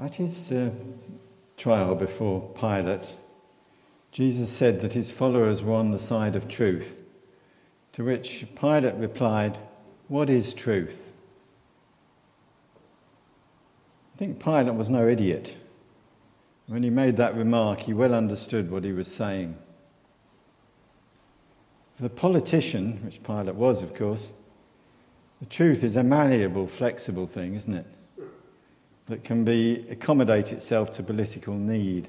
At his uh, trial before Pilate, Jesus said that his followers were on the side of truth, to which Pilate replied, What is truth? I think Pilate was no idiot. When he made that remark, he well understood what he was saying. For the politician, which Pilate was, of course, the truth is a malleable, flexible thing, isn't it? That can be accommodate itself to political need.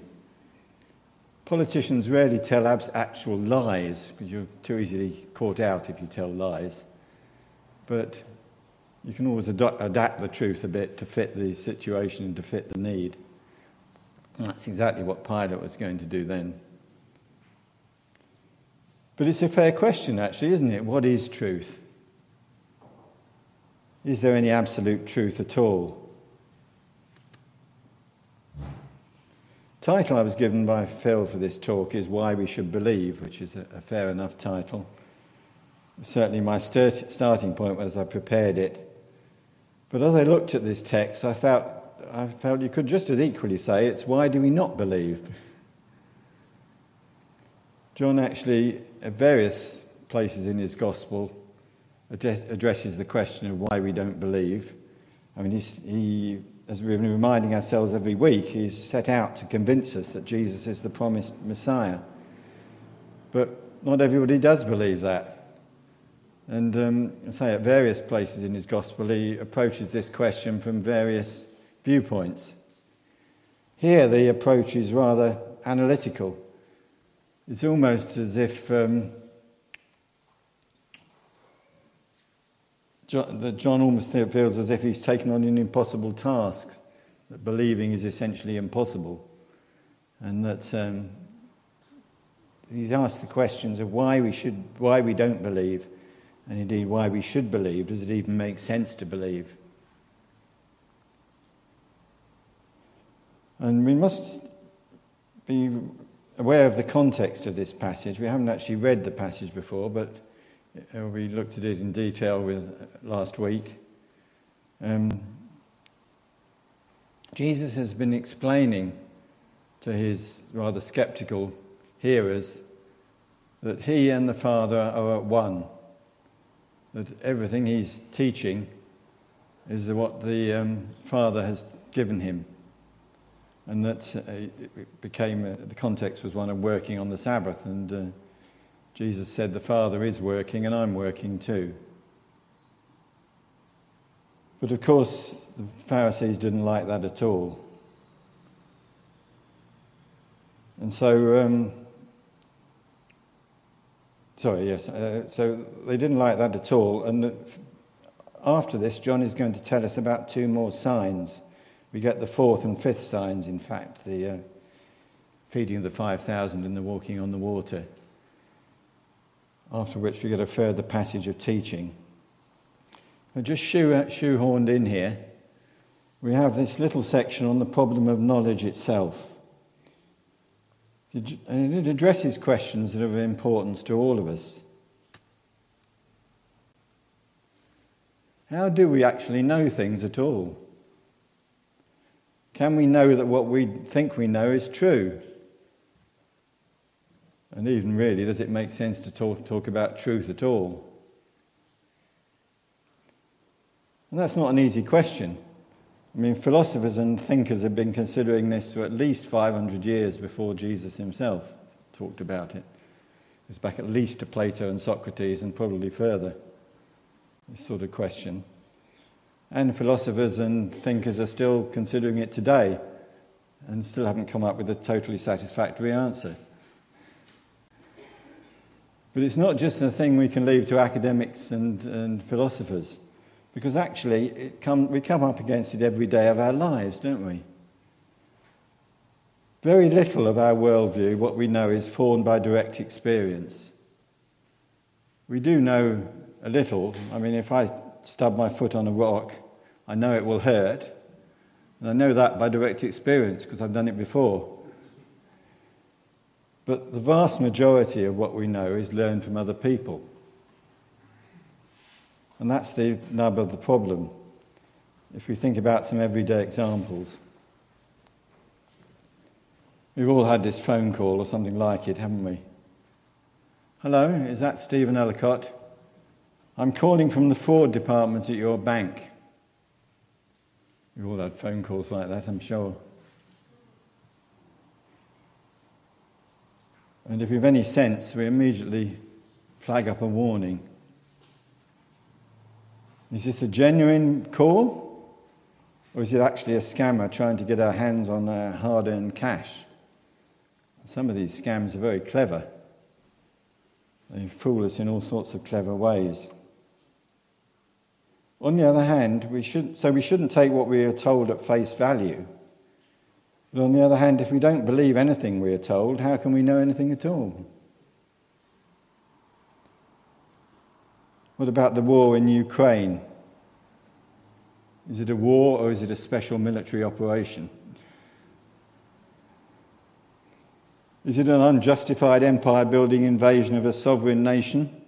Politicians rarely tell actual lies because you're too easily caught out if you tell lies. But you can always ad- adapt the truth a bit to fit the situation and to fit the need. And that's exactly what Pilate was going to do then. But it's a fair question, actually, isn't it? What is truth? Is there any absolute truth at all? Title I was given by Phil for this talk is Why We Should Believe, which is a, a fair enough title. Certainly my start, starting point was I prepared it. But as I looked at this text, I felt, I felt you could just as equally say it's why do we not believe? John actually, at various places in his gospel, addresses the question of why we don't believe. I mean, he as we've been reminding ourselves every week, he's set out to convince us that Jesus is the promised Messiah. But not everybody does believe that. And um, say at various places in his gospel, he approaches this question from various viewpoints. Here, the approach is rather analytical. It's almost as if um, John, that John almost feels as if he's taken on an impossible task, that believing is essentially impossible, and that um, he's asked the questions of why we should, why we don't believe, and indeed why we should believe. Does it even make sense to believe? And we must be aware of the context of this passage. We haven't actually read the passage before, but we looked at it in detail with last week. Um, Jesus has been explaining to his rather skeptical hearers that he and the Father are at one, that everything he's teaching is what the um, Father has given him, and that uh, became uh, the context was one of working on the Sabbath and. Uh, Jesus said, The Father is working and I'm working too. But of course, the Pharisees didn't like that at all. And so, um, sorry, yes, uh, so they didn't like that at all. And after this, John is going to tell us about two more signs. We get the fourth and fifth signs, in fact, the uh, feeding of the 5,000 and the walking on the water after which we get a further passage of teaching. And just shoe, shoehorned in here, we have this little section on the problem of knowledge itself. And it addresses questions that are of importance to all of us. How do we actually know things at all? Can we know that what we think we know is true? And even really, does it make sense to talk, talk about truth at all? And that's not an easy question. I mean, philosophers and thinkers have been considering this for at least 500 years before Jesus himself talked about it. It was back at least to Plato and Socrates and probably further, this sort of question. And philosophers and thinkers are still considering it today and still haven't come up with a totally satisfactory answer. But it's not just a thing we can leave to academics and, and philosophers, because actually come, we come up against it every day of our lives, don't we? Very little of our worldview, what we know, is formed by direct experience. We do know a little. I mean, if I stub my foot on a rock, I know it will hurt. And I know that by direct experience because I've done it before. But the vast majority of what we know is learned from other people. And that's the nub of the problem. If we think about some everyday examples, We've all had this phone call or something like it, haven't we? Hello, is that Stephen Ellicott? I'm calling from the fraud department at your bank. We've all had phone calls like that, I'm sure. And if we've any sense, we immediately flag up a warning. Is this a genuine call? Or is it actually a scammer trying to get our hands on our hard earned cash? Some of these scams are very clever. They fool us in all sorts of clever ways. On the other hand, we should, so we shouldn't take what we are told at face value. But on the other hand, if we don't believe anything we are told, how can we know anything at all? What about the war in Ukraine? Is it a war or is it a special military operation? Is it an unjustified empire building invasion of a sovereign nation?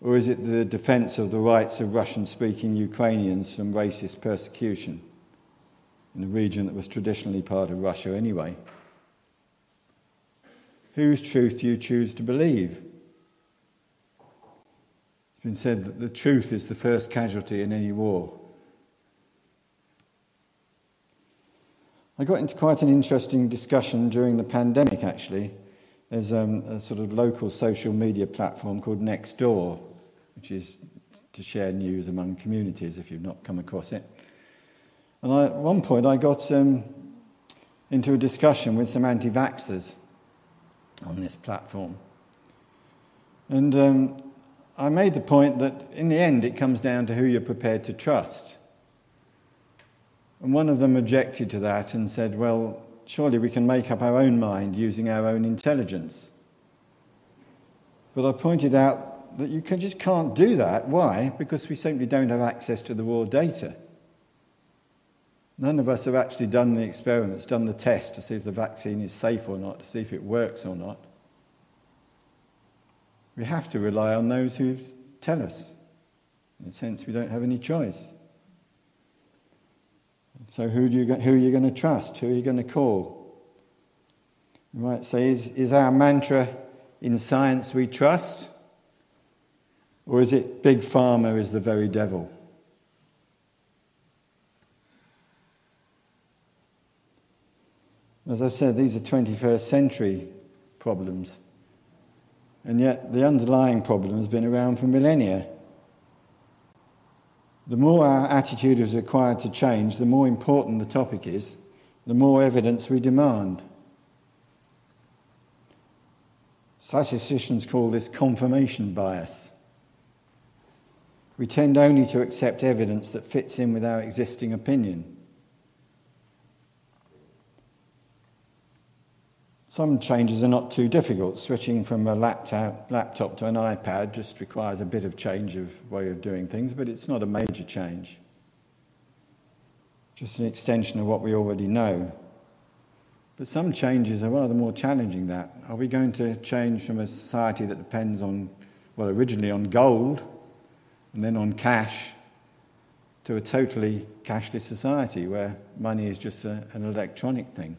Or is it the defense of the rights of Russian speaking Ukrainians from racist persecution in a region that was traditionally part of Russia anyway? Whose truth do you choose to believe? It's been said that the truth is the first casualty in any war. I got into quite an interesting discussion during the pandemic, actually. There's um, a sort of local social media platform called Nextdoor, which is to share news among communities if you've not come across it. And I, at one point, I got um, into a discussion with some anti vaxxers on this platform. And um, I made the point that in the end, it comes down to who you're prepared to trust. And one of them objected to that and said, well, surely we can make up our own mind using our own intelligence. But I pointed out that you can, just can't do that. Why? Because we simply don't have access to the raw data. None of us have actually done the experiments, done the test to see if the vaccine is safe or not, to see if it works or not. We have to rely on those who tell us. In a sense, we don't have any choice. So, who, do you, who are you going to trust? Who are you going to call? You might say, is, is our mantra in science we trust? Or is it big pharma is the very devil? As I said, these are 21st century problems. And yet the underlying problem has been around for millennia. The more our attitude is required to change, the more important the topic is, the more evidence we demand. Statisticians call this confirmation bias. We tend only to accept evidence that fits in with our existing opinion. Some changes are not too difficult. Switching from a laptop, to an iPad just requires a bit of change of way of doing things, but it's not a major change. Just an extension of what we already know. But some changes are rather more challenging that. Are we going to change from a society that depends on, well, originally on gold, and then on cash to a totally cashless society where money is just a, an electronic thing.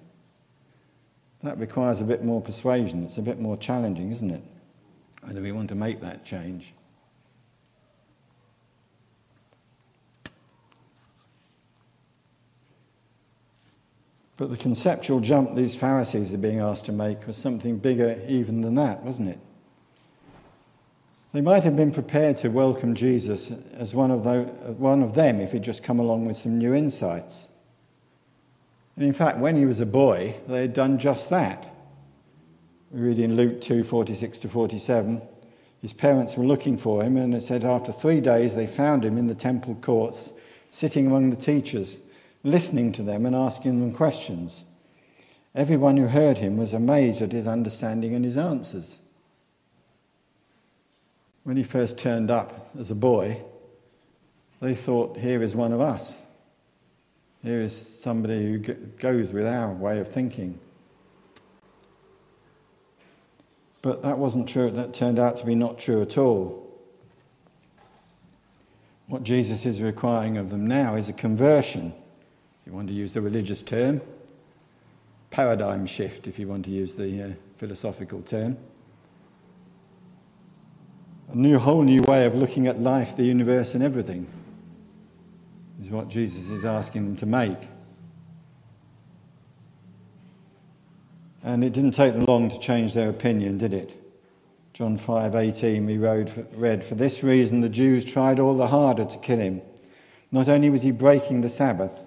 That requires a bit more persuasion. It's a bit more challenging, isn't it? Whether we want to make that change. But the conceptual jump these Pharisees are being asked to make was something bigger even than that, wasn't it? They might have been prepared to welcome Jesus as one of, the, one of them if he'd just come along with some new insights. And in fact, when he was a boy, they had done just that. We read in Luke 2 46 to 47. His parents were looking for him, and it said after three days they found him in the temple courts, sitting among the teachers, listening to them and asking them questions. Everyone who heard him was amazed at his understanding and his answers. When he first turned up as a boy, they thought, here is one of us. Here is somebody who goes with our way of thinking. But that wasn't true. That turned out to be not true at all. What Jesus is requiring of them now is a conversion, if you want to use the religious term, paradigm shift, if you want to use the uh, philosophical term. A new, whole new way of looking at life, the universe, and everything is what Jesus is asking them to make. And it didn't take them long to change their opinion, did it? John 5:18 we read, For this reason the Jews tried all the harder to kill him. Not only was he breaking the Sabbath,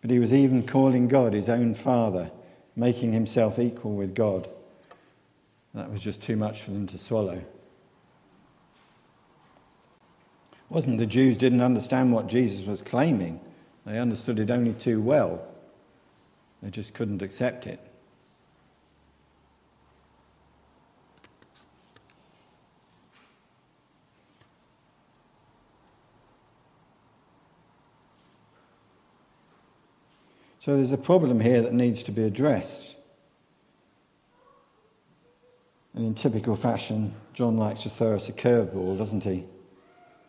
but he was even calling God his own Father, making himself equal with God. That was just too much for them to swallow. Wasn't the Jews didn't understand what Jesus was claiming. They understood it only too well. They just couldn't accept it. So there's a problem here that needs to be addressed. And in typical fashion, John likes to throw us a curveball, doesn't he?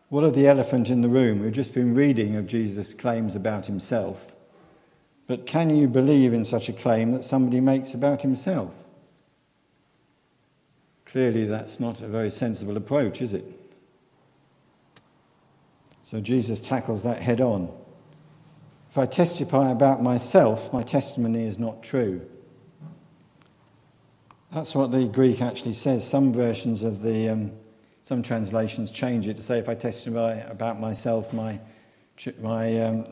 What of the elephant in the room? We've just been reading of Jesus' claims about himself. But can you believe in such a claim that somebody makes about himself? Clearly, that's not a very sensible approach, is it? So Jesus tackles that head on. If I testify about myself, my testimony is not true. That's what the Greek actually says. Some versions of the um, some translations change it to say, if I testify about myself, my, my um,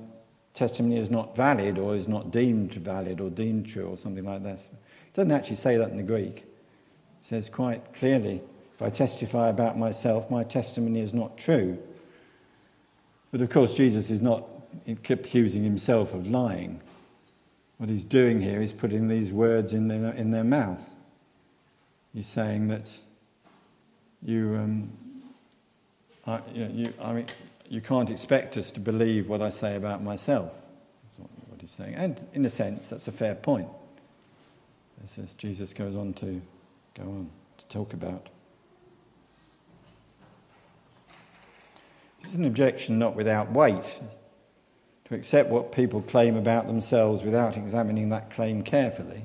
testimony is not valid or is not deemed valid or deemed true or something like that. It doesn't actually say that in the Greek. It says quite clearly, if I testify about myself, my testimony is not true. But of course, Jesus is not accusing himself of lying. What he's doing here is putting these words in their, in their mouth. He's saying that you, um, I, you, know, you, I mean, you can't expect us to believe what I say about myself. That's what, what he's saying. And in a sense, that's a fair point. This is Jesus goes on to go on to talk about. It's an objection not without weight. To accept what people claim about themselves without examining that claim carefully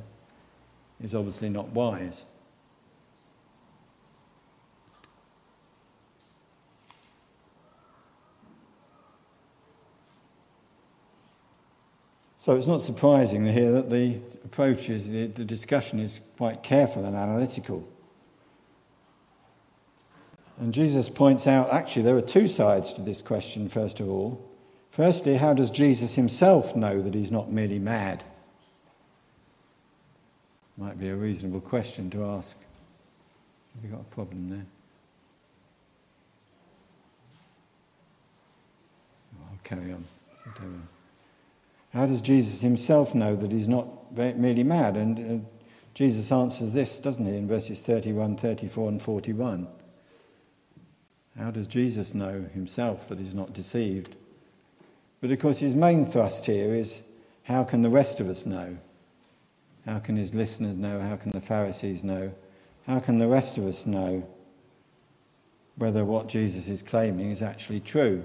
is obviously not wise. So it's not surprising to hear that the approach is, the, the discussion is quite careful and analytical. And Jesus points out actually there are two sides to this question, first of all. Firstly, how does Jesus himself know that he's not merely mad? Might be a reasonable question to ask. Have you got a problem there? I'll carry on. How does Jesus himself know that he's not merely mad? And uh, Jesus answers this, doesn't he, in verses 31, 34, and 41. How does Jesus know himself that he's not deceived? But of course, his main thrust here is how can the rest of us know? How can his listeners know? How can the Pharisees know? How can the rest of us know whether what Jesus is claiming is actually true?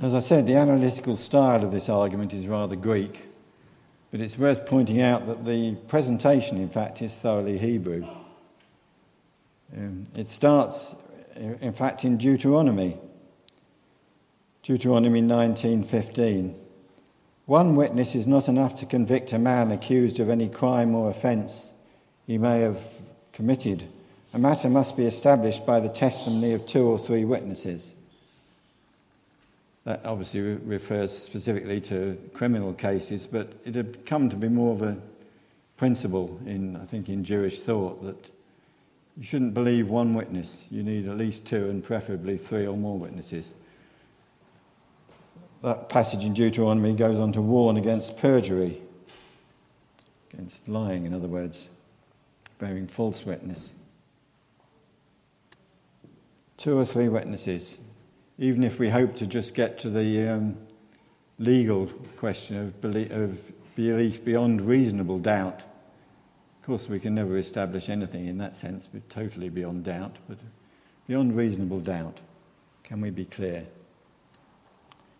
As I said, the analytical style of this argument is rather Greek, but it's worth pointing out that the presentation, in fact, is thoroughly Hebrew. Um, it starts, in fact, in Deuteronomy. Deuteronomy 19:15. One witness is not enough to convict a man accused of any crime or offence he may have committed. A matter must be established by the testimony of two or three witnesses. That obviously refers specifically to criminal cases, but it had come to be more of a principle in, I think, in Jewish thought that you shouldn't believe one witness. You need at least two and preferably three or more witnesses. That passage in Deuteronomy goes on to warn against perjury, against lying, in other words, bearing false witness. Two or three witnesses even if we hope to just get to the um, legal question of belief, of belief beyond reasonable doubt, of course, we can never establish anything in that sense, but totally beyond doubt, but beyond reasonable doubt. Can we be clear?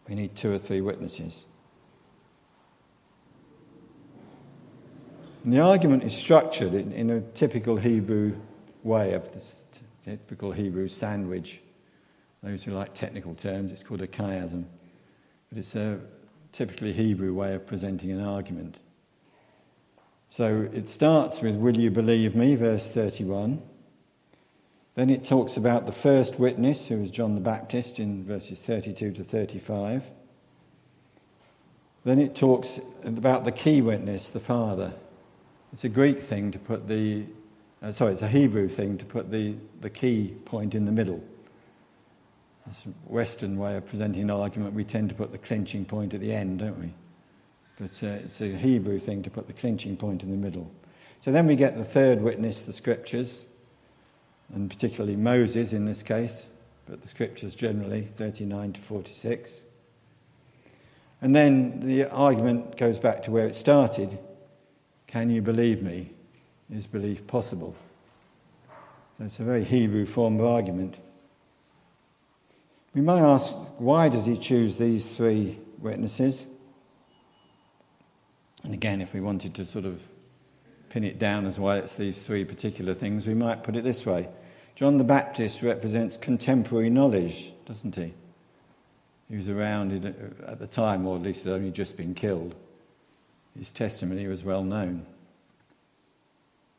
We need two or three witnesses. And the argument is structured in, in a typical Hebrew way, a typical Hebrew sandwich those who like technical terms, it's called a chiasm. But it's a typically Hebrew way of presenting an argument. So it starts with, Will you believe me? verse 31. Then it talks about the first witness, who was John the Baptist, in verses 32 to 35. Then it talks about the key witness, the Father. It's a Greek thing to put the, uh, sorry, it's a Hebrew thing to put the, the key point in the middle. This Western way of presenting an argument, we tend to put the clinching point at the end, don't we? But uh, it's a Hebrew thing to put the clinching point in the middle. So then we get the third witness, the scriptures, and particularly Moses in this case, but the scriptures generally, 39 to 46. And then the argument goes back to where it started. Can you believe me? Is belief possible? So it's a very Hebrew form of argument. We might ask, why does he choose these three witnesses? And again, if we wanted to sort of pin it down as why it's these three particular things, we might put it this way John the Baptist represents contemporary knowledge, doesn't he? He was around at the time, or at least had only just been killed. His testimony was well known.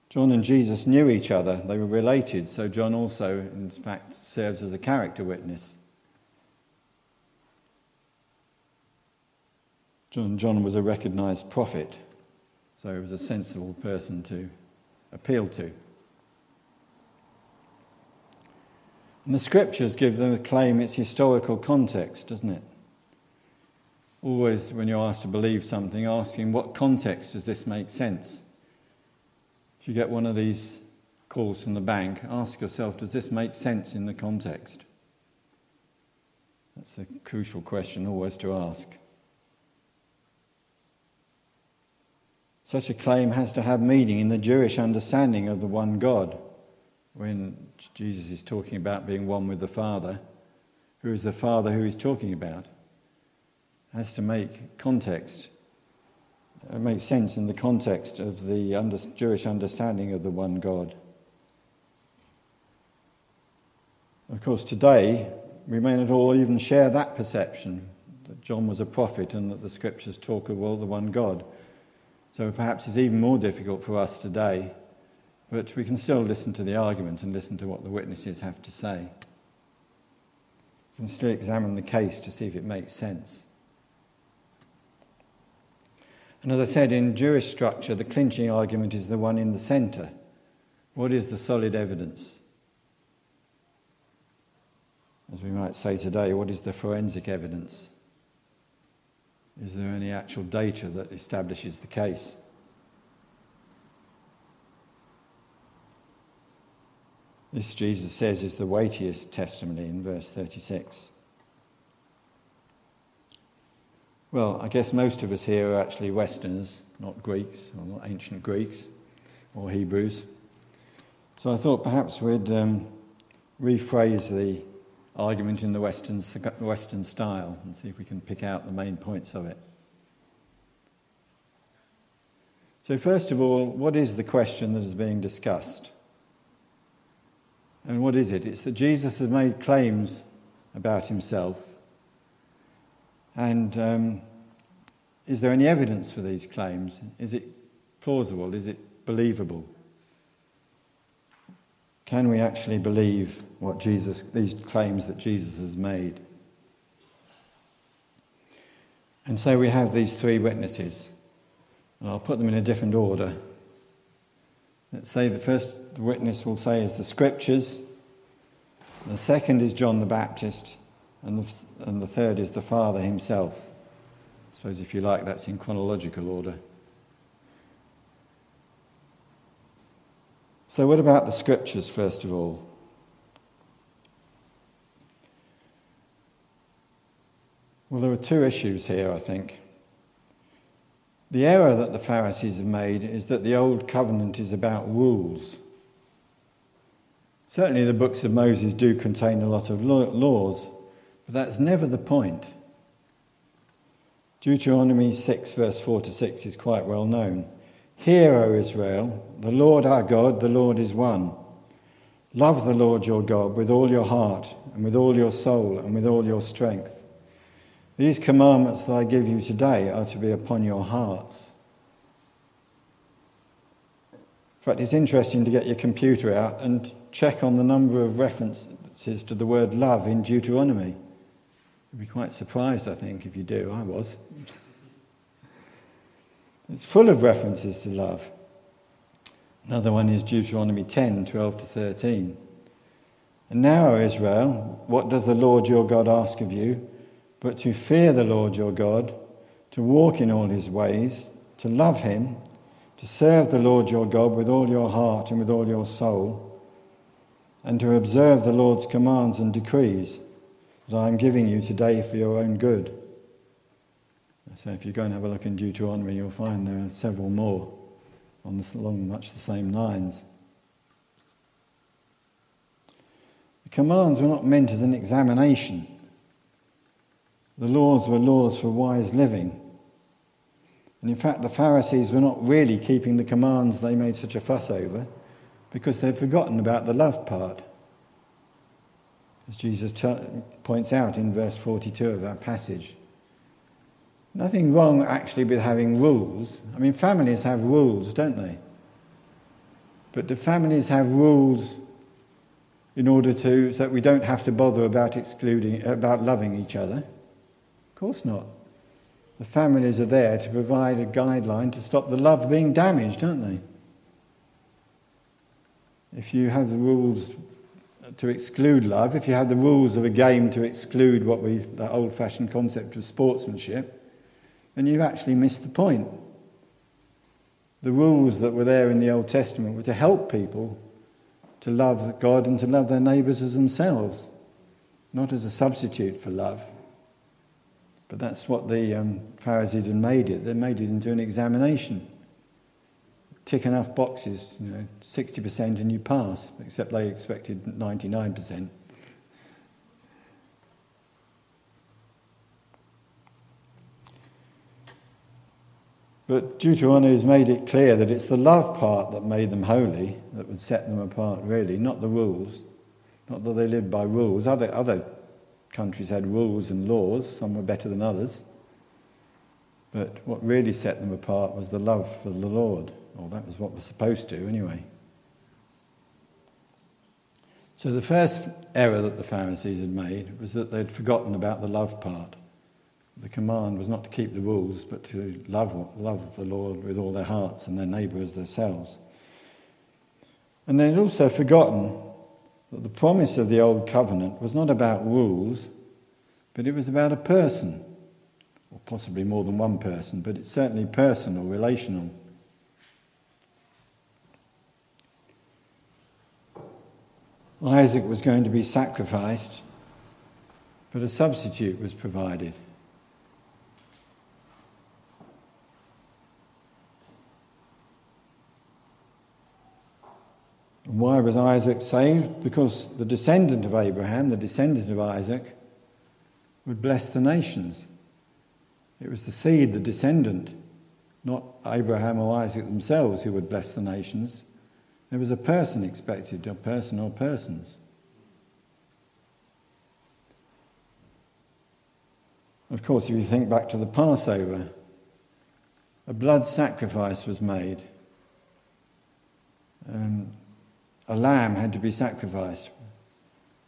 John and Jesus knew each other, they were related, so John also, in fact, serves as a character witness. John, John was a recognized prophet, so he was a sensible person to appeal to. And the scriptures give them the claim its historical context, doesn't it? Always, when you're asked to believe something, asking what context does this make sense? If you get one of these calls from the bank, ask yourself, does this make sense in the context? That's a crucial question always to ask. Such a claim has to have meaning in the Jewish understanding of the one God. When Jesus is talking about being one with the Father, who is the Father who he's talking about? Has to make context, it uh, sense in the context of the under, Jewish understanding of the one God. Of course, today we may not all even share that perception that John was a prophet and that the scriptures talk of all the one God. So perhaps it's even more difficult for us today, but we can still listen to the argument and listen to what the witnesses have to say. We can still examine the case to see if it makes sense. And as I said, in Jewish structure, the clinching argument is the one in the centre. What is the solid evidence? As we might say today, what is the forensic evidence? Is there any actual data that establishes the case? This, Jesus says, is the weightiest testimony in verse 36. Well, I guess most of us here are actually Westerners, not Greeks, or not ancient Greeks or Hebrews. So I thought perhaps we'd um, rephrase the argument in the Western, Western style and see if we can pick out the main points of it. So, first of all, what is the question that is being discussed? And what is it? It's that Jesus has made claims about himself. And um, is there any evidence for these claims? Is it plausible? Is it believable? Can we actually believe what Jesus, these claims that Jesus has made? And so we have these three witnesses, and I'll put them in a different order. Let's say the first witness will say is the scriptures, the second is John the Baptist, and the, and the third is the Father himself. I suppose, if you like, that's in chronological order. So, what about the scriptures, first of all? Well, there are two issues here, I think. The error that the Pharisees have made is that the Old Covenant is about rules. Certainly, the books of Moses do contain a lot of laws, but that's never the point. Deuteronomy 6, verse 4 to 6 is quite well known. Hear, O Israel, the Lord our God, the Lord is one. Love the Lord your God with all your heart, and with all your soul, and with all your strength. These commandments that I give you today are to be upon your hearts. In fact, it's interesting to get your computer out and check on the number of references to the word love in Deuteronomy. You'd be quite surprised, I think, if you do. I was. It's full of references to love. Another one is Deuteronomy 10 12 to 13. And now, Israel, what does the Lord your God ask of you? But to fear the Lord your God, to walk in all his ways, to love him, to serve the Lord your God with all your heart and with all your soul, and to observe the Lord's commands and decrees that I am giving you today for your own good. So if you go and have a look in Deuteronomy, you'll find there are several more on this, along much the same lines. The commands were not meant as an examination. The laws were laws for wise living. And in fact, the Pharisees were not really keeping the commands they made such a fuss over because they'd forgotten about the love part. As Jesus t- points out in verse 42 of our passage. Nothing wrong actually with having rules. I mean, families have rules, don't they? But do families have rules in order to, so that we don't have to bother about excluding, about loving each other? Of course not. The families are there to provide a guideline to stop the love being damaged, aren't they? If you have the rules to exclude love, if you have the rules of a game to exclude what we, the old fashioned concept of sportsmanship, and you've actually missed the point. The rules that were there in the Old Testament were to help people to love God and to love their neighbours as themselves, not as a substitute for love. But that's what the um, Pharisees had made it. They made it into an examination. Tick enough boxes, you know, 60% and you pass, except they expected 99%. But Deuteronomy has made it clear that it's the love part that made them holy, that would set them apart, really, not the rules. Not that they lived by rules. Other, other countries had rules and laws, some were better than others. But what really set them apart was the love for the Lord. Or that was what was supposed to, anyway. So the first error that the Pharisees had made was that they'd forgotten about the love part. The command was not to keep the rules, but to love, love the Lord with all their hearts and their neighbour as themselves. And they'd also forgotten that the promise of the Old Covenant was not about rules, but it was about a person, or possibly more than one person, but it's certainly personal, relational. Isaac was going to be sacrificed, but a substitute was provided. Why was Isaac saved? Because the descendant of Abraham, the descendant of Isaac, would bless the nations. It was the seed, the descendant, not Abraham or Isaac themselves, who would bless the nations. There was a person expected, a person or persons. Of course, if you think back to the Passover, a blood sacrifice was made. Um, a lamb had to be sacrificed.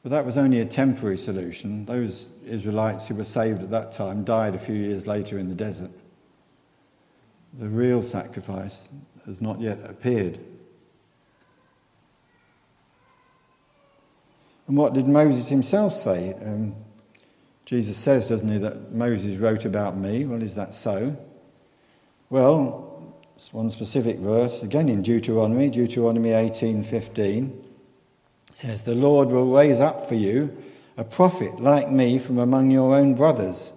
But that was only a temporary solution. Those Israelites who were saved at that time died a few years later in the desert. The real sacrifice has not yet appeared. And what did Moses himself say? Um, Jesus says, doesn't he, that Moses wrote about me. Well, is that so? Well, one specific verse, again in Deuteronomy, Deuteronomy 18:15, says, "The Lord will raise up for you a prophet like me from among your own brothers.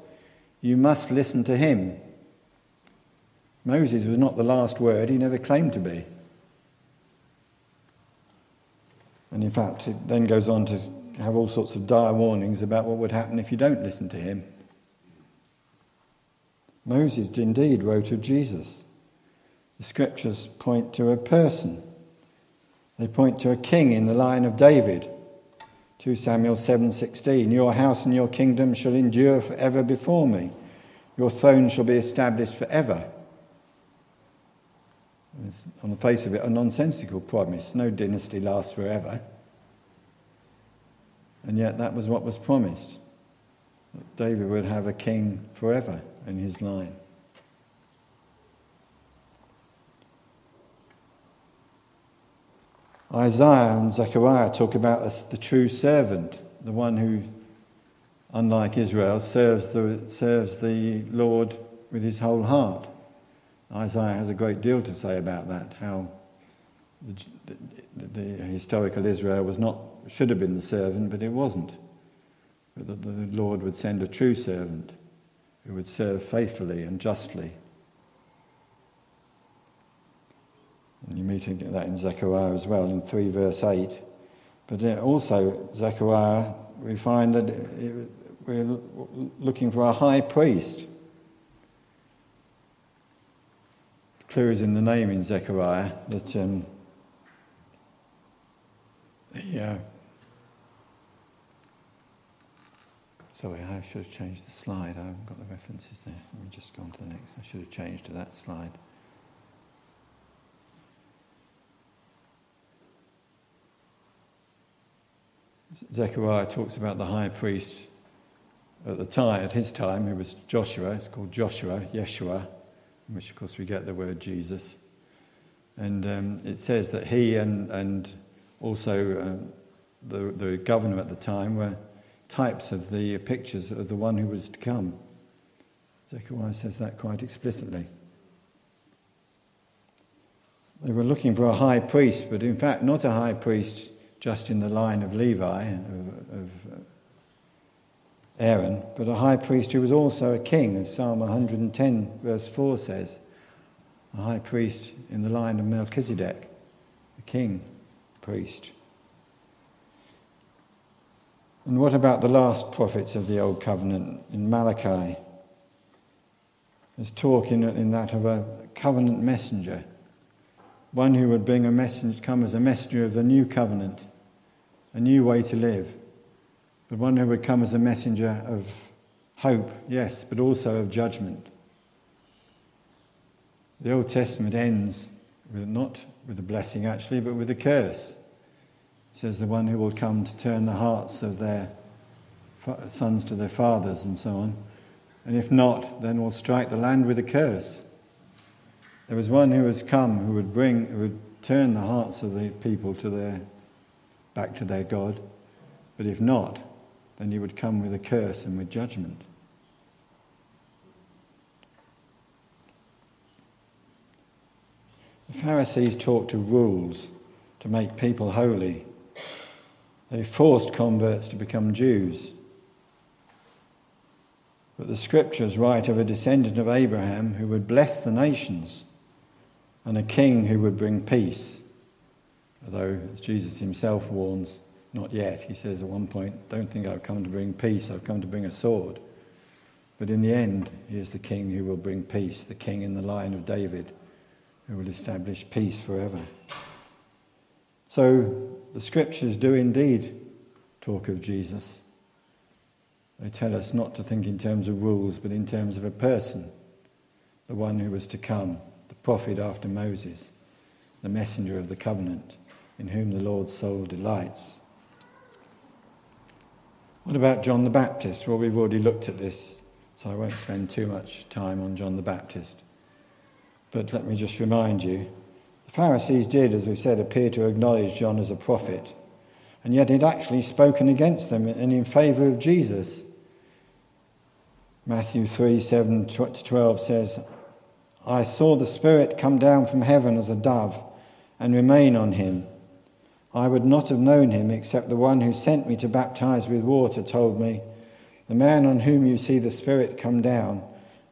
You must listen to him." Moses was not the last word, he never claimed to be. And in fact, it then goes on to have all sorts of dire warnings about what would happen if you don't listen to him. Moses indeed wrote of Jesus. The scriptures point to a person. They point to a king in the line of David. 2 Samuel 7:16 Your house and your kingdom shall endure forever before me. Your throne shall be established forever. It's, on the face of it, a nonsensical promise. No dynasty lasts forever. And yet, that was what was promised. David would have a king forever in his line. Isaiah and Zechariah talk about the true servant, the one who, unlike Israel, serves the, serves the Lord with his whole heart. Isaiah has a great deal to say about that, how the, the, the historical Israel was not, should have been the servant, but it wasn't. But that the Lord would send a true servant who would serve faithfully and justly. And you meet that in Zechariah as well, in 3 verse 8. But also, Zechariah, we find that we're looking for a high priest. Clear is in the name in Zechariah that um, the, uh, sorry, I should have changed the slide. I haven't got the references there. Let me just go on to the next. I should have changed to that slide. Zechariah talks about the high priest at the time, at his time, who was Joshua. It's called Joshua, Yeshua, in which of course we get the word Jesus. And um, it says that he and, and also um, the, the governor at the time were types of the pictures of the one who was to come. Zechariah says that quite explicitly. They were looking for a high priest, but in fact, not a high priest just in the line of Levi, of, of uh, Aaron, but a high priest who was also a king, as Psalm 110, verse 4 says. A high priest in the line of Melchizedek, a king priest. And what about the last prophets of the Old Covenant in Malachi? There's talk in, in that of a covenant messenger one who would bring a message, come as a messenger of the new covenant, a new way to live, but one who would come as a messenger of hope, yes, but also of judgment. The Old Testament ends with not with a blessing actually, but with a curse. It says the one who will come to turn the hearts of their sons to their fathers and so on. And if not, then will strike the land with a curse. There was one who has come who would bring, who would turn the hearts of the people to their, back to their God. But if not, then he would come with a curse and with judgment. The Pharisees talked of rules to make people holy. They forced converts to become Jews. But the scriptures write of a descendant of Abraham who would bless the nations and a king who would bring peace. Although, as Jesus himself warns, not yet. He says at one point, Don't think I've come to bring peace, I've come to bring a sword. But in the end, he is the king who will bring peace, the king in the line of David, who will establish peace forever. So the scriptures do indeed talk of Jesus. They tell us not to think in terms of rules, but in terms of a person, the one who was to come prophet after Moses, the messenger of the covenant, in whom the Lord's soul delights. What about John the Baptist? Well, we've already looked at this, so I won't spend too much time on John the Baptist. But let me just remind you the Pharisees did, as we've said, appear to acknowledge John as a prophet, and yet he'd actually spoken against them and in favour of Jesus. Matthew 3 7 to 12 says, I saw the Spirit come down from heaven as a dove and remain on him. I would not have known him except the one who sent me to baptize with water told me, The man on whom you see the Spirit come down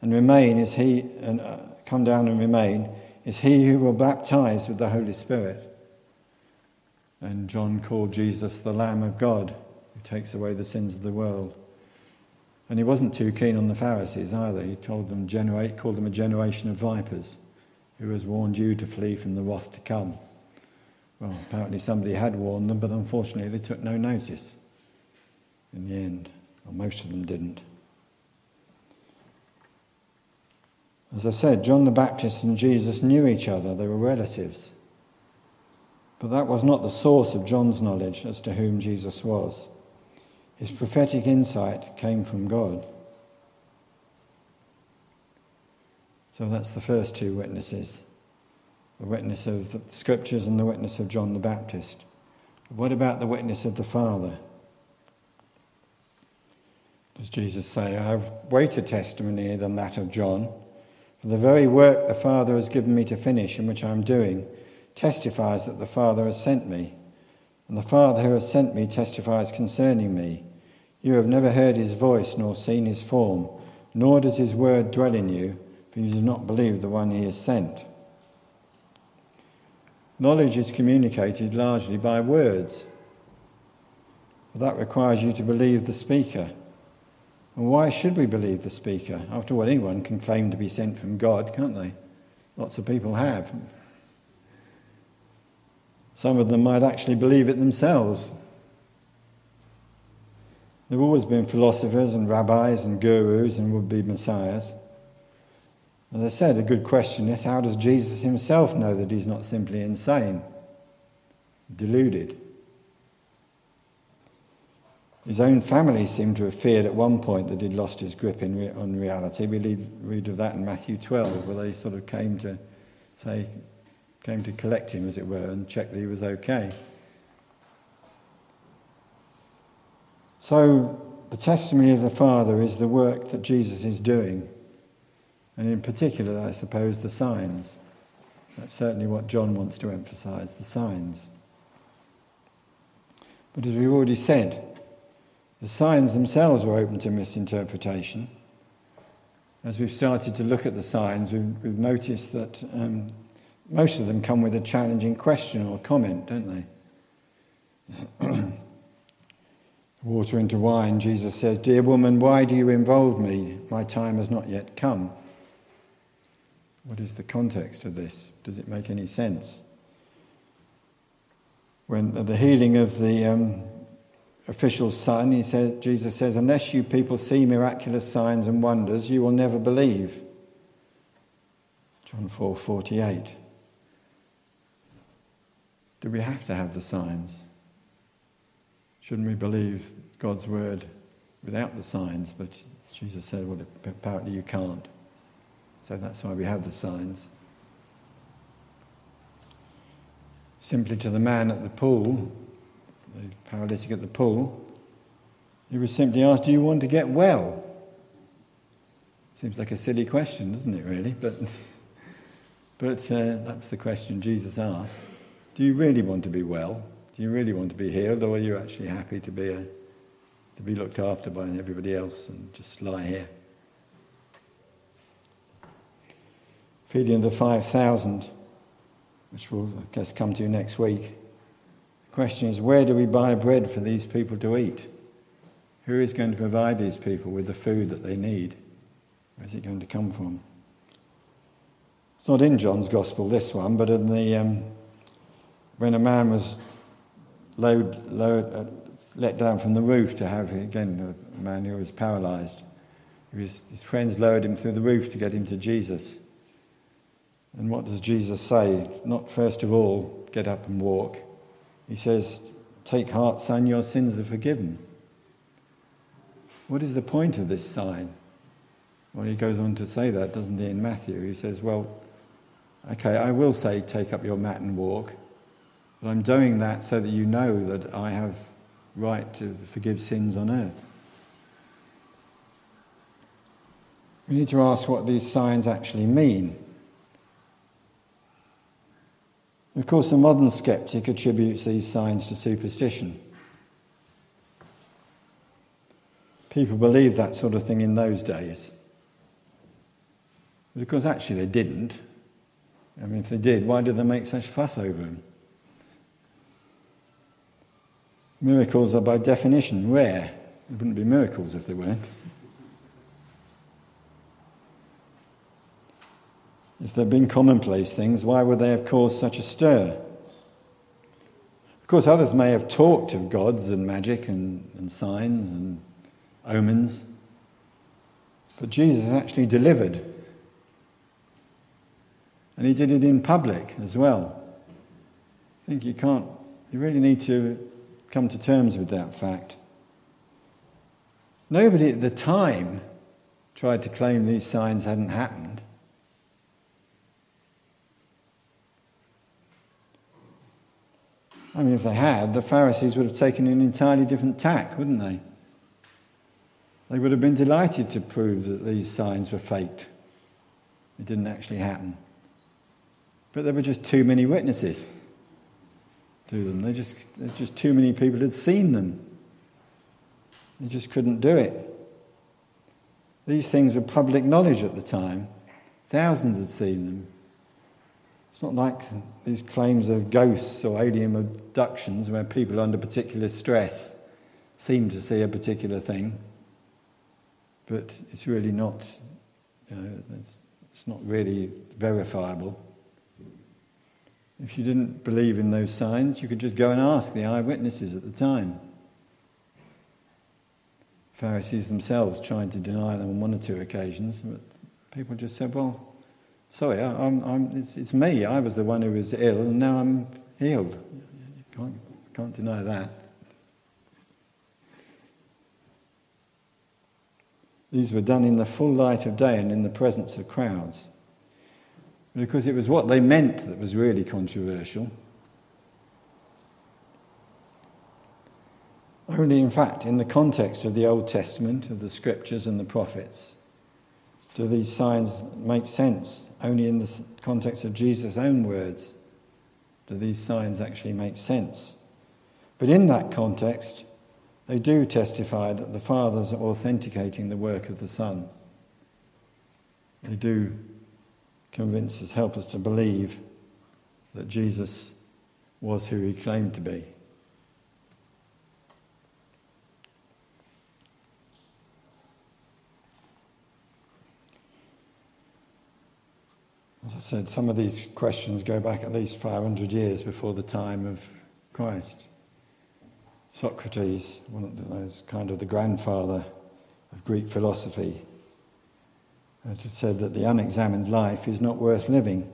and remain is he, and uh, come down and remain, is he who will baptize with the Holy Spirit. And John called Jesus the Lamb of God who takes away the sins of the world. And he wasn't too keen on the Pharisees either. He told them called them a generation of vipers. Who has warned you to flee from the wrath to come? Well, apparently somebody had warned them, but unfortunately they took no notice in the end, or most of them didn't. As I've said, John the Baptist and Jesus knew each other, they were relatives. But that was not the source of John's knowledge as to whom Jesus was. His prophetic insight came from God. So that's the first two witnesses the witness of the scriptures and the witness of John the Baptist. What about the witness of the Father? Does Jesus say, I have greater testimony than that of John? For the very work the Father has given me to finish, and which I am doing, testifies that the Father has sent me. And the Father who has sent me testifies concerning me. You have never heard his voice nor seen his form, nor does his word dwell in you, for you do not believe the one he has sent. Knowledge is communicated largely by words. But that requires you to believe the speaker. And why should we believe the speaker? After all, anyone can claim to be sent from God, can't they? Lots of people have. Some of them might actually believe it themselves. There have always been philosophers and rabbis and gurus and would be messiahs. As I said, a good question is how does Jesus himself know that he's not simply insane, deluded? His own family seemed to have feared at one point that he'd lost his grip re- on reality. We read of that in Matthew 12, where they sort of came to say, came to collect him, as it were, and check that he was okay. So, the testimony of the Father is the work that Jesus is doing and in particular, I suppose, the signs. That's certainly what John wants to emphasize the signs. But as we've already said, the signs themselves were open to misinterpretation. As we've started to look at the signs, we've, we've noticed that um, most of them come with a challenging question or comment, don't they? Water into wine, Jesus says, Dear woman, why do you involve me? My time has not yet come. What is the context of this? Does it make any sense? When the healing of the um, official's son, he says, Jesus says, Unless you people see miraculous signs and wonders, you will never believe. John 4 48. Do we have to have the signs? Shouldn't we believe God's word without the signs? But Jesus said, Well, apparently you can't. So that's why we have the signs. Simply to the man at the pool, the paralytic at the pool, he was simply asked, Do you want to get well? Seems like a silly question, doesn't it, really? But, but uh, that's the question Jesus asked. Do you really want to be well? Do you really want to be healed, or are you actually happy to be, a, to be looked after by everybody else and just lie here? feeding the 5,000, which we'll, I guess, come to next week. The question is where do we buy bread for these people to eat? Who is going to provide these people with the food that they need? Where is it going to come from? It's not in John's Gospel, this one, but in the, um, when a man was lowered, lowered, uh, let down from the roof to have, again, a man who was paralyzed. his friends lowered him through the roof to get him to Jesus. And what does Jesus say? Not first of all, get up and walk. He says, Take heart, son, your sins are forgiven. What is the point of this sign? Well, he goes on to say that, doesn't he, in Matthew? He says, Well, okay, I will say, take up your mat and walk, but I'm doing that so that you know that I have right to forgive sins on earth. We need to ask what these signs actually mean. Of course, the modern skeptic attributes these signs to superstition. People believed that sort of thing in those days. Because actually they didn't. I mean, if they did, why did they make such fuss over them? Miracles are by definition rare. There wouldn't be miracles if they weren't. If they'd been commonplace things, why would they have caused such a stir? Of course, others may have talked of gods and magic and, and signs and omens, but Jesus actually delivered. And he did it in public as well. I think you can't, you really need to come to terms with that fact. Nobody at the time tried to claim these signs hadn't happened. I mean, if they had, the Pharisees would have taken an entirely different tack, wouldn't they? They would have been delighted to prove that these signs were faked. It didn't actually happen. But there were just too many witnesses to them. They just, just too many people had seen them. They just couldn't do it. These things were public knowledge at the time. Thousands had seen them. It's not like these claims of ghosts or alien abductions where people under particular stress seem to see a particular thing, but it's really not, you know, it's, it's not really verifiable. If you didn't believe in those signs, you could just go and ask the eyewitnesses at the time. Pharisees themselves tried to deny them on one or two occasions, but people just said, well, sorry, I'm, I'm, it's, it's, me. I was the one who was ill, and now I'm healed. You can't, can't deny that. These were done in the full light of day and in the presence of crowds. Because it was what they meant that was really controversial. Only, in fact, in the context of the Old Testament, of the scriptures and the prophets, do these signs make sense? Only in the context of Jesus' own words do these signs actually make sense. But in that context, they do testify that the Father's are authenticating the work of the Son. They do convince us, help us to believe that Jesus was who he claimed to be. As I said, some of these questions go back at least 500 years before the time of Christ. Socrates, one of those kind of the grandfather of Greek philosophy, had said that the unexamined life is not worth living.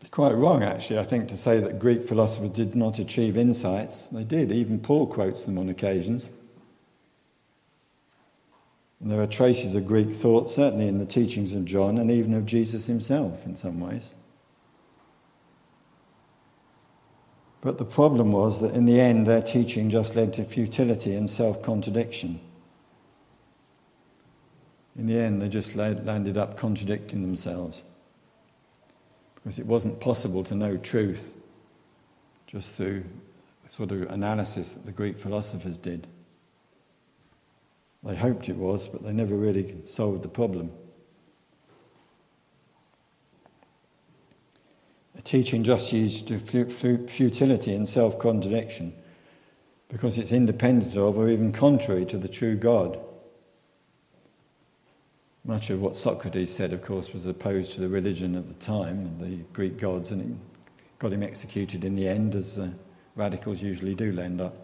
It's quite wrong, actually, I think, to say that Greek philosophers did not achieve insights. They did. Even Paul quotes them on occasions. And there are traces of Greek thought, certainly in the teachings of John and even of Jesus himself in some ways. But the problem was that in the end, their teaching just led to futility and self contradiction. In the end, they just landed up contradicting themselves. Because it wasn't possible to know truth just through sort of analysis that the Greek philosophers did. They hoped it was, but they never really solved the problem. A teaching just used to futility and self contradiction because it's independent of or even contrary to the true God. Much of what Socrates said, of course, was opposed to the religion of the time, the Greek gods, and it got him executed in the end, as radicals usually do end up.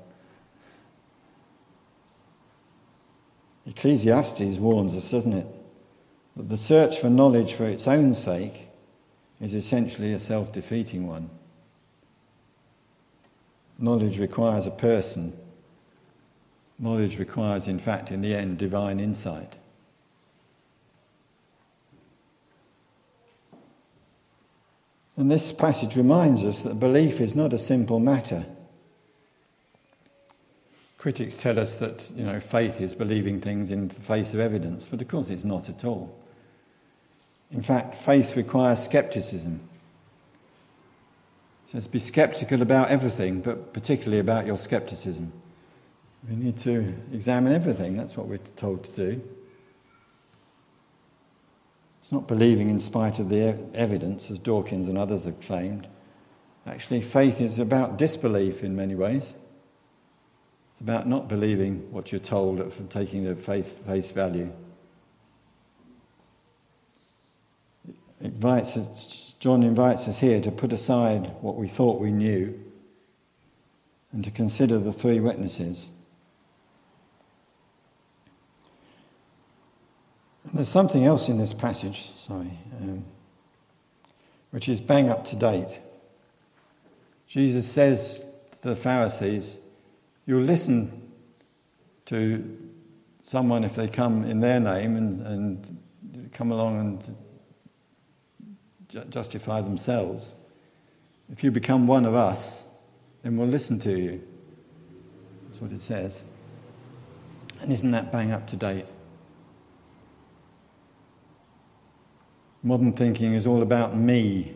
Ecclesiastes warns us, doesn't it? That the search for knowledge for its own sake is essentially a self defeating one. Knowledge requires a person. Knowledge requires, in fact, in the end, divine insight. And this passage reminds us that belief is not a simple matter. Critics tell us that you know, faith is believing things in the face of evidence, but of course it's not at all. In fact, faith requires skepticism. It says, be skeptical about everything, but particularly about your skepticism. We need to examine everything, that's what we're told to do. It's not believing in spite of the evidence, as Dawkins and others have claimed. Actually, faith is about disbelief in many ways. It's about not believing what you're told from taking the face, face value. It invites us, John invites us here to put aside what we thought we knew and to consider the three witnesses. There's something else in this passage, sorry, um, which is bang up to date. Jesus says to the Pharisees, You'll listen to someone if they come in their name and, and come along and ju- justify themselves. If you become one of us, then we'll listen to you. That's what it says. And isn't that bang up to date? Modern thinking is all about me.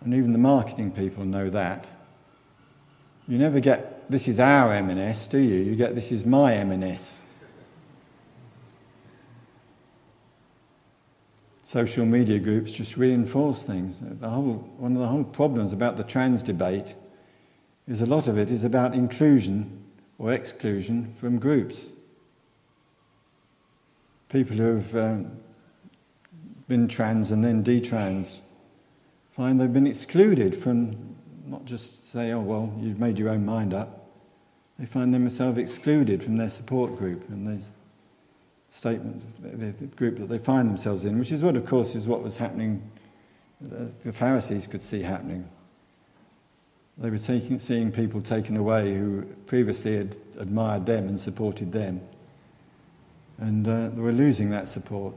And even the marketing people know that. You never get, this is our M&S, do you? You get, this is my M&S. Social media groups just reinforce things. The whole, one of the whole problems about the trans debate is a lot of it is about inclusion or exclusion from groups. People who have um, been trans and then detrans find they've been excluded from not just say, oh, well, you've made your own mind up. They find themselves excluded from their support group and their statement, the, group that they find themselves in, which is what, of course, is what was happening, the Pharisees could see happening. They were taking, seeing people taken away who previously had admired them and supported them. And uh, they were losing that support.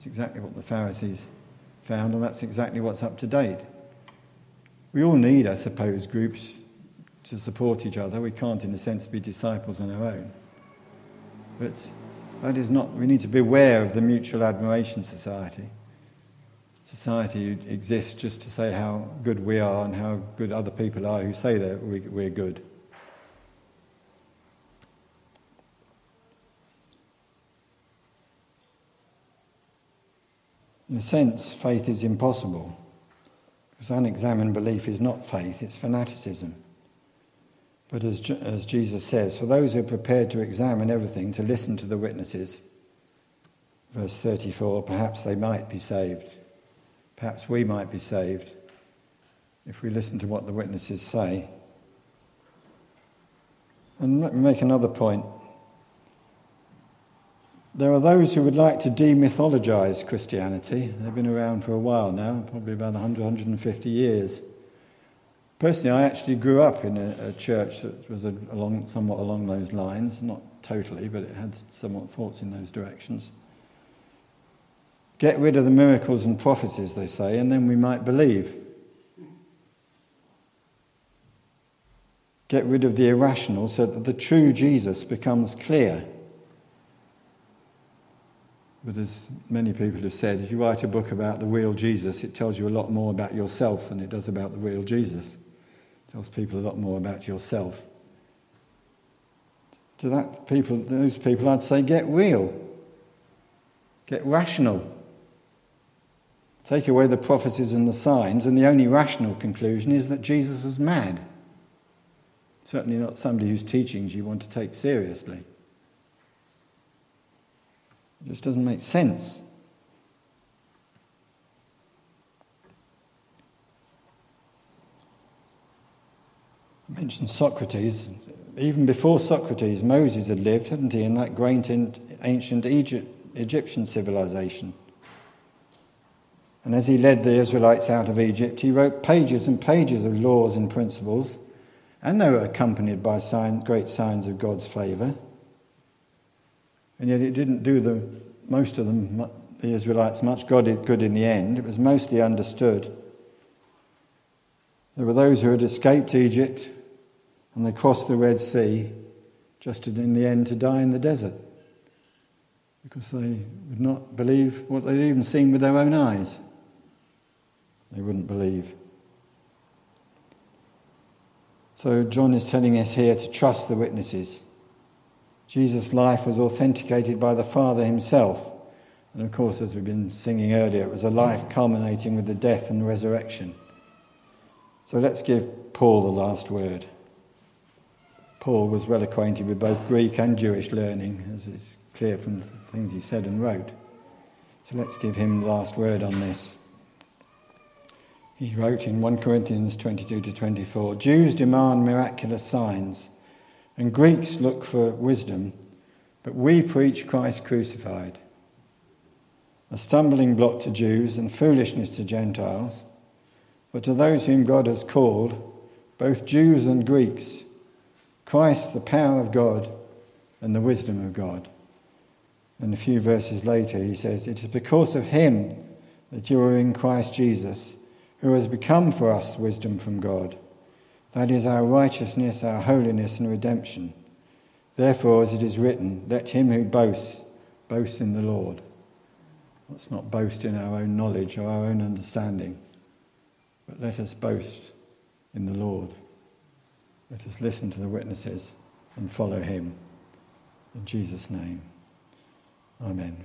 It's exactly what the Pharisees found, and that's exactly what's up to date. We all need, I suppose, groups to support each other. We can't, in a sense, be disciples on our own. But that is not, we need to be aware of the mutual admiration society. Society exists just to say how good we are and how good other people are who say that we're good. In a sense, faith is impossible. Because unexamined belief is not faith, it's fanaticism. But as, as Jesus says, for those who are prepared to examine everything, to listen to the witnesses, verse 34, perhaps they might be saved. Perhaps we might be saved if we listen to what the witnesses say. And let me make another point. There are those who would like to demythologize Christianity. They've been around for a while now, probably about 100, 150 years. Personally, I actually grew up in a, a church that was a, along, somewhat along those lines, not totally, but it had somewhat thoughts in those directions. Get rid of the miracles and prophecies, they say, and then we might believe. Get rid of the irrational so that the true Jesus becomes clear. But as many people have said, if you write a book about the real Jesus, it tells you a lot more about yourself than it does about the real Jesus. It tells people a lot more about yourself. To that people, those people, I'd say, get real, get rational. Take away the prophecies and the signs, and the only rational conclusion is that Jesus was mad. Certainly not somebody whose teachings you want to take seriously. It just doesn't make sense. I mentioned Socrates. Even before Socrates, Moses had lived, hadn't he, in that great ancient Egypt, Egyptian civilization. And as he led the Israelites out of Egypt, he wrote pages and pages of laws and principles, and they were accompanied by sign, great signs of God's favour. And yet it didn't do the, most of them, the Israelites, much good in the end. It was mostly understood. There were those who had escaped Egypt and they crossed the Red Sea just in the end to die in the desert because they would not believe what they'd even seen with their own eyes. They wouldn't believe. So, John is telling us here to trust the witnesses. Jesus' life was authenticated by the Father himself. And of course, as we've been singing earlier, it was a life culminating with the death and resurrection. So let's give Paul the last word. Paul was well acquainted with both Greek and Jewish learning, as is clear from the things he said and wrote. So let's give him the last word on this. He wrote in 1 Corinthians 22 to 24 Jews demand miraculous signs, and Greeks look for wisdom, but we preach Christ crucified. A stumbling block to Jews and foolishness to Gentiles, but to those whom God has called, both Jews and Greeks, Christ, the power of God and the wisdom of God. And a few verses later, he says, It is because of him that you are in Christ Jesus who has become for us wisdom from God. That is our righteousness, our holiness, and redemption. Therefore, as it is written, let him who boasts boast in the Lord. Let's not boast in our own knowledge or our own understanding, but let us boast in the Lord. Let us listen to the witnesses and follow him. In Jesus' name, Amen.